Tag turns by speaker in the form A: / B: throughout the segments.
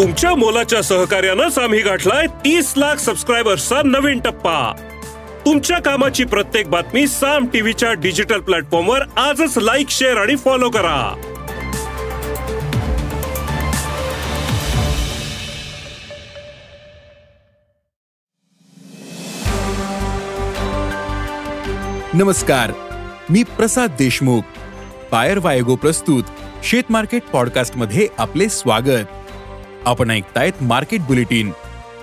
A: तुमच्या मोलाच्या सहकार्यानंच आम्ही गाठलाय तीस लाख सबस्क्रायबर्सचा नवीन टप्पा. तुमच्या कामाची प्रत्येक बातमी साम टीव्हीच्या डिजिटल प्लॅटफॉर्मवर आजच लाईक शेअर आणि फॉलो करा.
B: नमस्कार मी प्रसाद देशमुख. पायर वायगो प्रस्तुत शेत मार्केट पॉडकास्टमध्ये आपले स्वागत. आपण ऐकतायत मार्केट बुलेटिन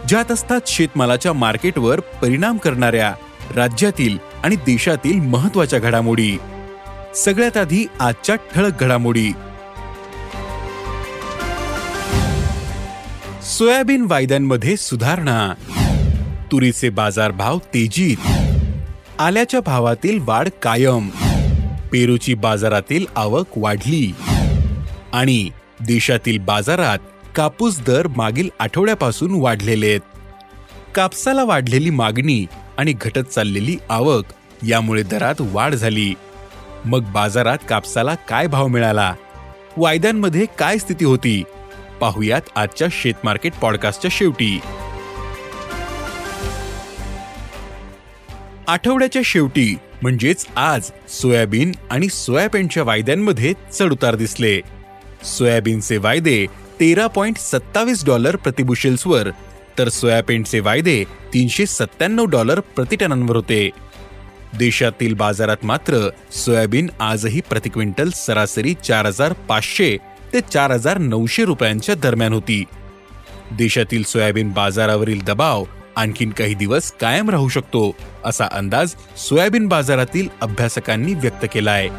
B: ज्यात असतात शेतमालाच्या मार्केटवर परिणाम करणाऱ्या राज्यातील आणि देशातील महत्त्वाच्या घडामोडी. सगळ्यात आधी आजच्या ठळक घडामोडी. सोयाबीन वायद्यांमध्ये सुधारणा. तुरीचे बाजारभाव तेजीत. आल्याच्या भावातील वाढ कायम. पेरूची बाजारातील आवक वाढली. आणि देशातील बाजारात कापूस दर मागील आठवड्यापासून वाढलेले आहेत. कापसाला वाढलेली मागणी आणि घटत चाललेली आवक यामुळे दरात वाढ झाली. मग बाजारात कापसाला काय भाव मिळाला? वायद्यांमध्ये काय स्थिती होती? पाहुयात आजच्या शेतमार्केट पॉडकास्टच्या शेवटी. आठवड्याच्या शेवटी म्हणजेच आज सोयाबीन आणि सोयाबीनच्या वायद्यांमध्ये चढउतार दिसले. सोयाबीनचे वायदे तेरा पॉइंट सत्तावीस डॉलर प्रतिबुशेल्सवर तर सोयाबीनचे वायदे तीनशे सत्त्याण्णव डॉलर प्रतिटनांवर होते. देशातील बाजारात मात्र सोयाबीन आजही प्रति क्विंटल सरासरी चार हजार पाचशे ते चार हजार नऊशे रुपयांच्या दरम्यान होती. देशातील सोयाबीन बाजारावरील दबाव आणखीन काही दिवस कायम राहू शकतो असा अंदाज सोयाबीन बाजारातील अभ्यासकांनी व्यक्त केलाय.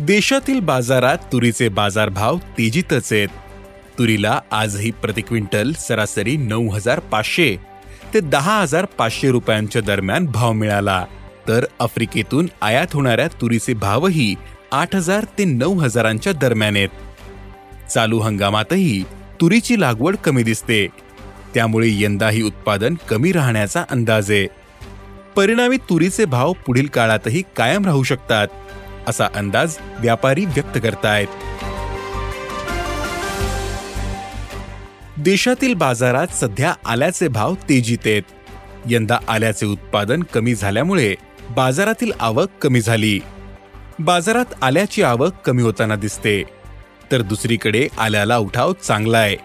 B: देशातील बाजारात तुरीचे बाजारभाव तेजीतच आहेत. तुरीला आजही प्रति क्विंटल सरासरी नऊ हजार पाचशे ते दहा हजार पाचशे रुपयांच्या दरम्यान भाव मिळाला. तर आफ्रिकेतून आयात होणाऱ्या तुरीचे भावही आठ हजार ते नऊ हजारांच्या दरम्यान आहेत. चालू हंगामातही तुरीची लागवड कमी दिसते. त्यामुळे यंदाही उत्पादन कमी राहण्याचा अंदाज आहे. परिणामी तुरीचे भाव पुढील काळातही कायम राहू शकतात. असा अंदाज व्यापारी व्यक्त करतायत. देशातील बाजारात सध्या आल्याचे भाव तेजीत आहेत यंदा आल्याचे उत्पादन कमी झाल्यामुळे बाजारातील आवक कमी झाली. बाजारात आल्याची आवक कमी होताना दिसते. तर दुसरीकडे आल्याला उठाव चांगला आहे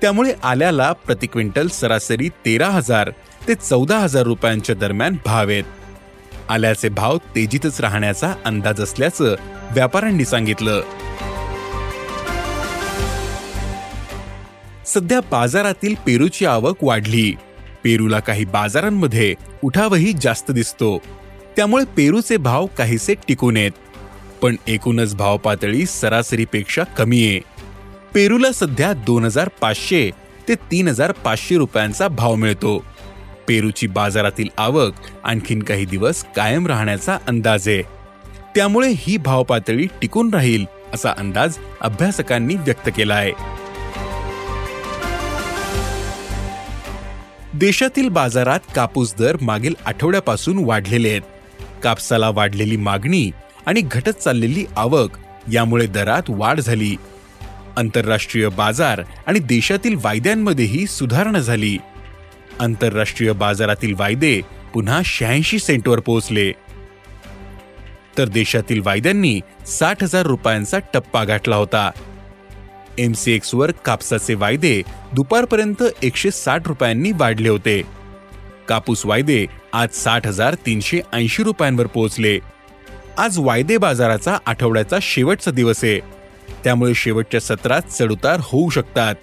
B: त्यामुळे आल्याला प्रति क्विंटल सरासरी तेरा हजार ते चौदा हजार रुपयांच्या दरम्यान भाव आहेत आल्याचे भाव तेजीतच राहण्याचा अंदाज असल्याचं व्यापाऱ्यांनी सांगितलं. सध्या बाजारातील पेरूची आवक वाढली. पेरूला काही बाजारांमध्ये उठावही जास्त दिसतो. त्यामुळे पेरूचे भाव काहीसे टिकून येत पण एकूणच भाव पातळी सरासरीपेक्षा कमी आहे. पेरूला सध्या दोन हजार पाचशे ते तीन हजार पाचशे रुपयांचा भाव मिळतो. पेरूची बाजारातील आवक आणखीन काही दिवस कायम राहण्याचा अंदाज आहे. त्यामुळे ही भाव पातळी टिकून राहील असा अंदाज अभ्यासकांनी व्यक्त केला आहे. देशातील बाजारात कापूस दर मागील आठवड्यापासून वाढलेले आहेत. कापसाला वाढलेली मागणी आणि घटत चाललेली आवक यामुळे दरात वाढ झाली. आंतरराष्ट्रीय बाजार आणि देशातील वायद्यांमध्येही सुधारणा झाली. आंतरराष्ट्रीय बाजारातील वायदे पुन्हा शहाऐंशी सेंटवर पोहोचले. तर देशातील वायद्यांनी साठ हजार रुपयांचा टप्पा गाठला होता. एमसीएक्स वर कापसाचे वायदे दुपारपर्यंत एकशे साठ रुपयांनी वाढले होते. कापूस वायदे आज साठ हजार तीनशे ऐंशी रुपयांवर पोहोचले. आज वायदे बाजाराचा आठवड्याचा शेवटचा दिवस आहे. त्यामुळे शेवटच्या सत्रात चढउतार होऊ शकतात.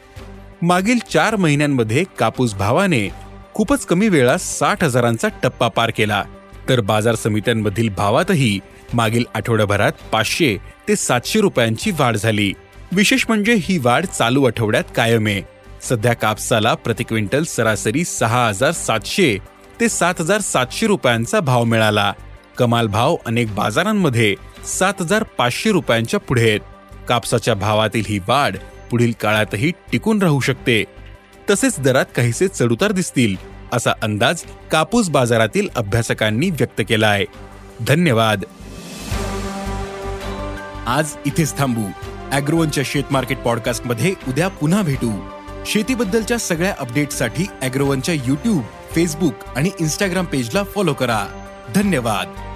B: मागील चार महिन्यांमध्ये कापूस भावाने खूपच कमी वेळा साठ हजारांचा टप्पा पार केला. तर बाजार समित्यांमधील भावातही मागील आठवड्याभरात पाचशे ते सातशे रुपयांची वाढ झाली. विशेष म्हणजे ही वाढ चालू आठवड्यात कायम आहे. सध्या कापसाला प्रति क्विंटल सरासरी सहा हजार सातशे ते सात हजार सातशे रुपयांचा भाव मिळाला. कमाल भाव अनेक बाजारांमध्ये सात हजार पाचशे रुपयांच्या पुढे आहेत. कापसाच्या भावातील ही वाढ पुढील काळातही टिकून राहू शकते. तसेच दरात काहीसे चढउतार दिसतील असा अंदाज कापूस बाजारातील अभ्यासकांनी व्यक्त केला आहे धन्यवाद. आज इथेच थांबू. अॅग्रोवनच्या शेत मार्केट पॉडकास्टमध्ये उद्या पुन्हा भेटू. शेतीबद्दलच्या सगळ्या अपडेटसाठी अॅग्रोवनच्या युट्यूब फेसबुक आणि इन्स्टाग्राम पेजला फॉलो करा. धन्यवाद.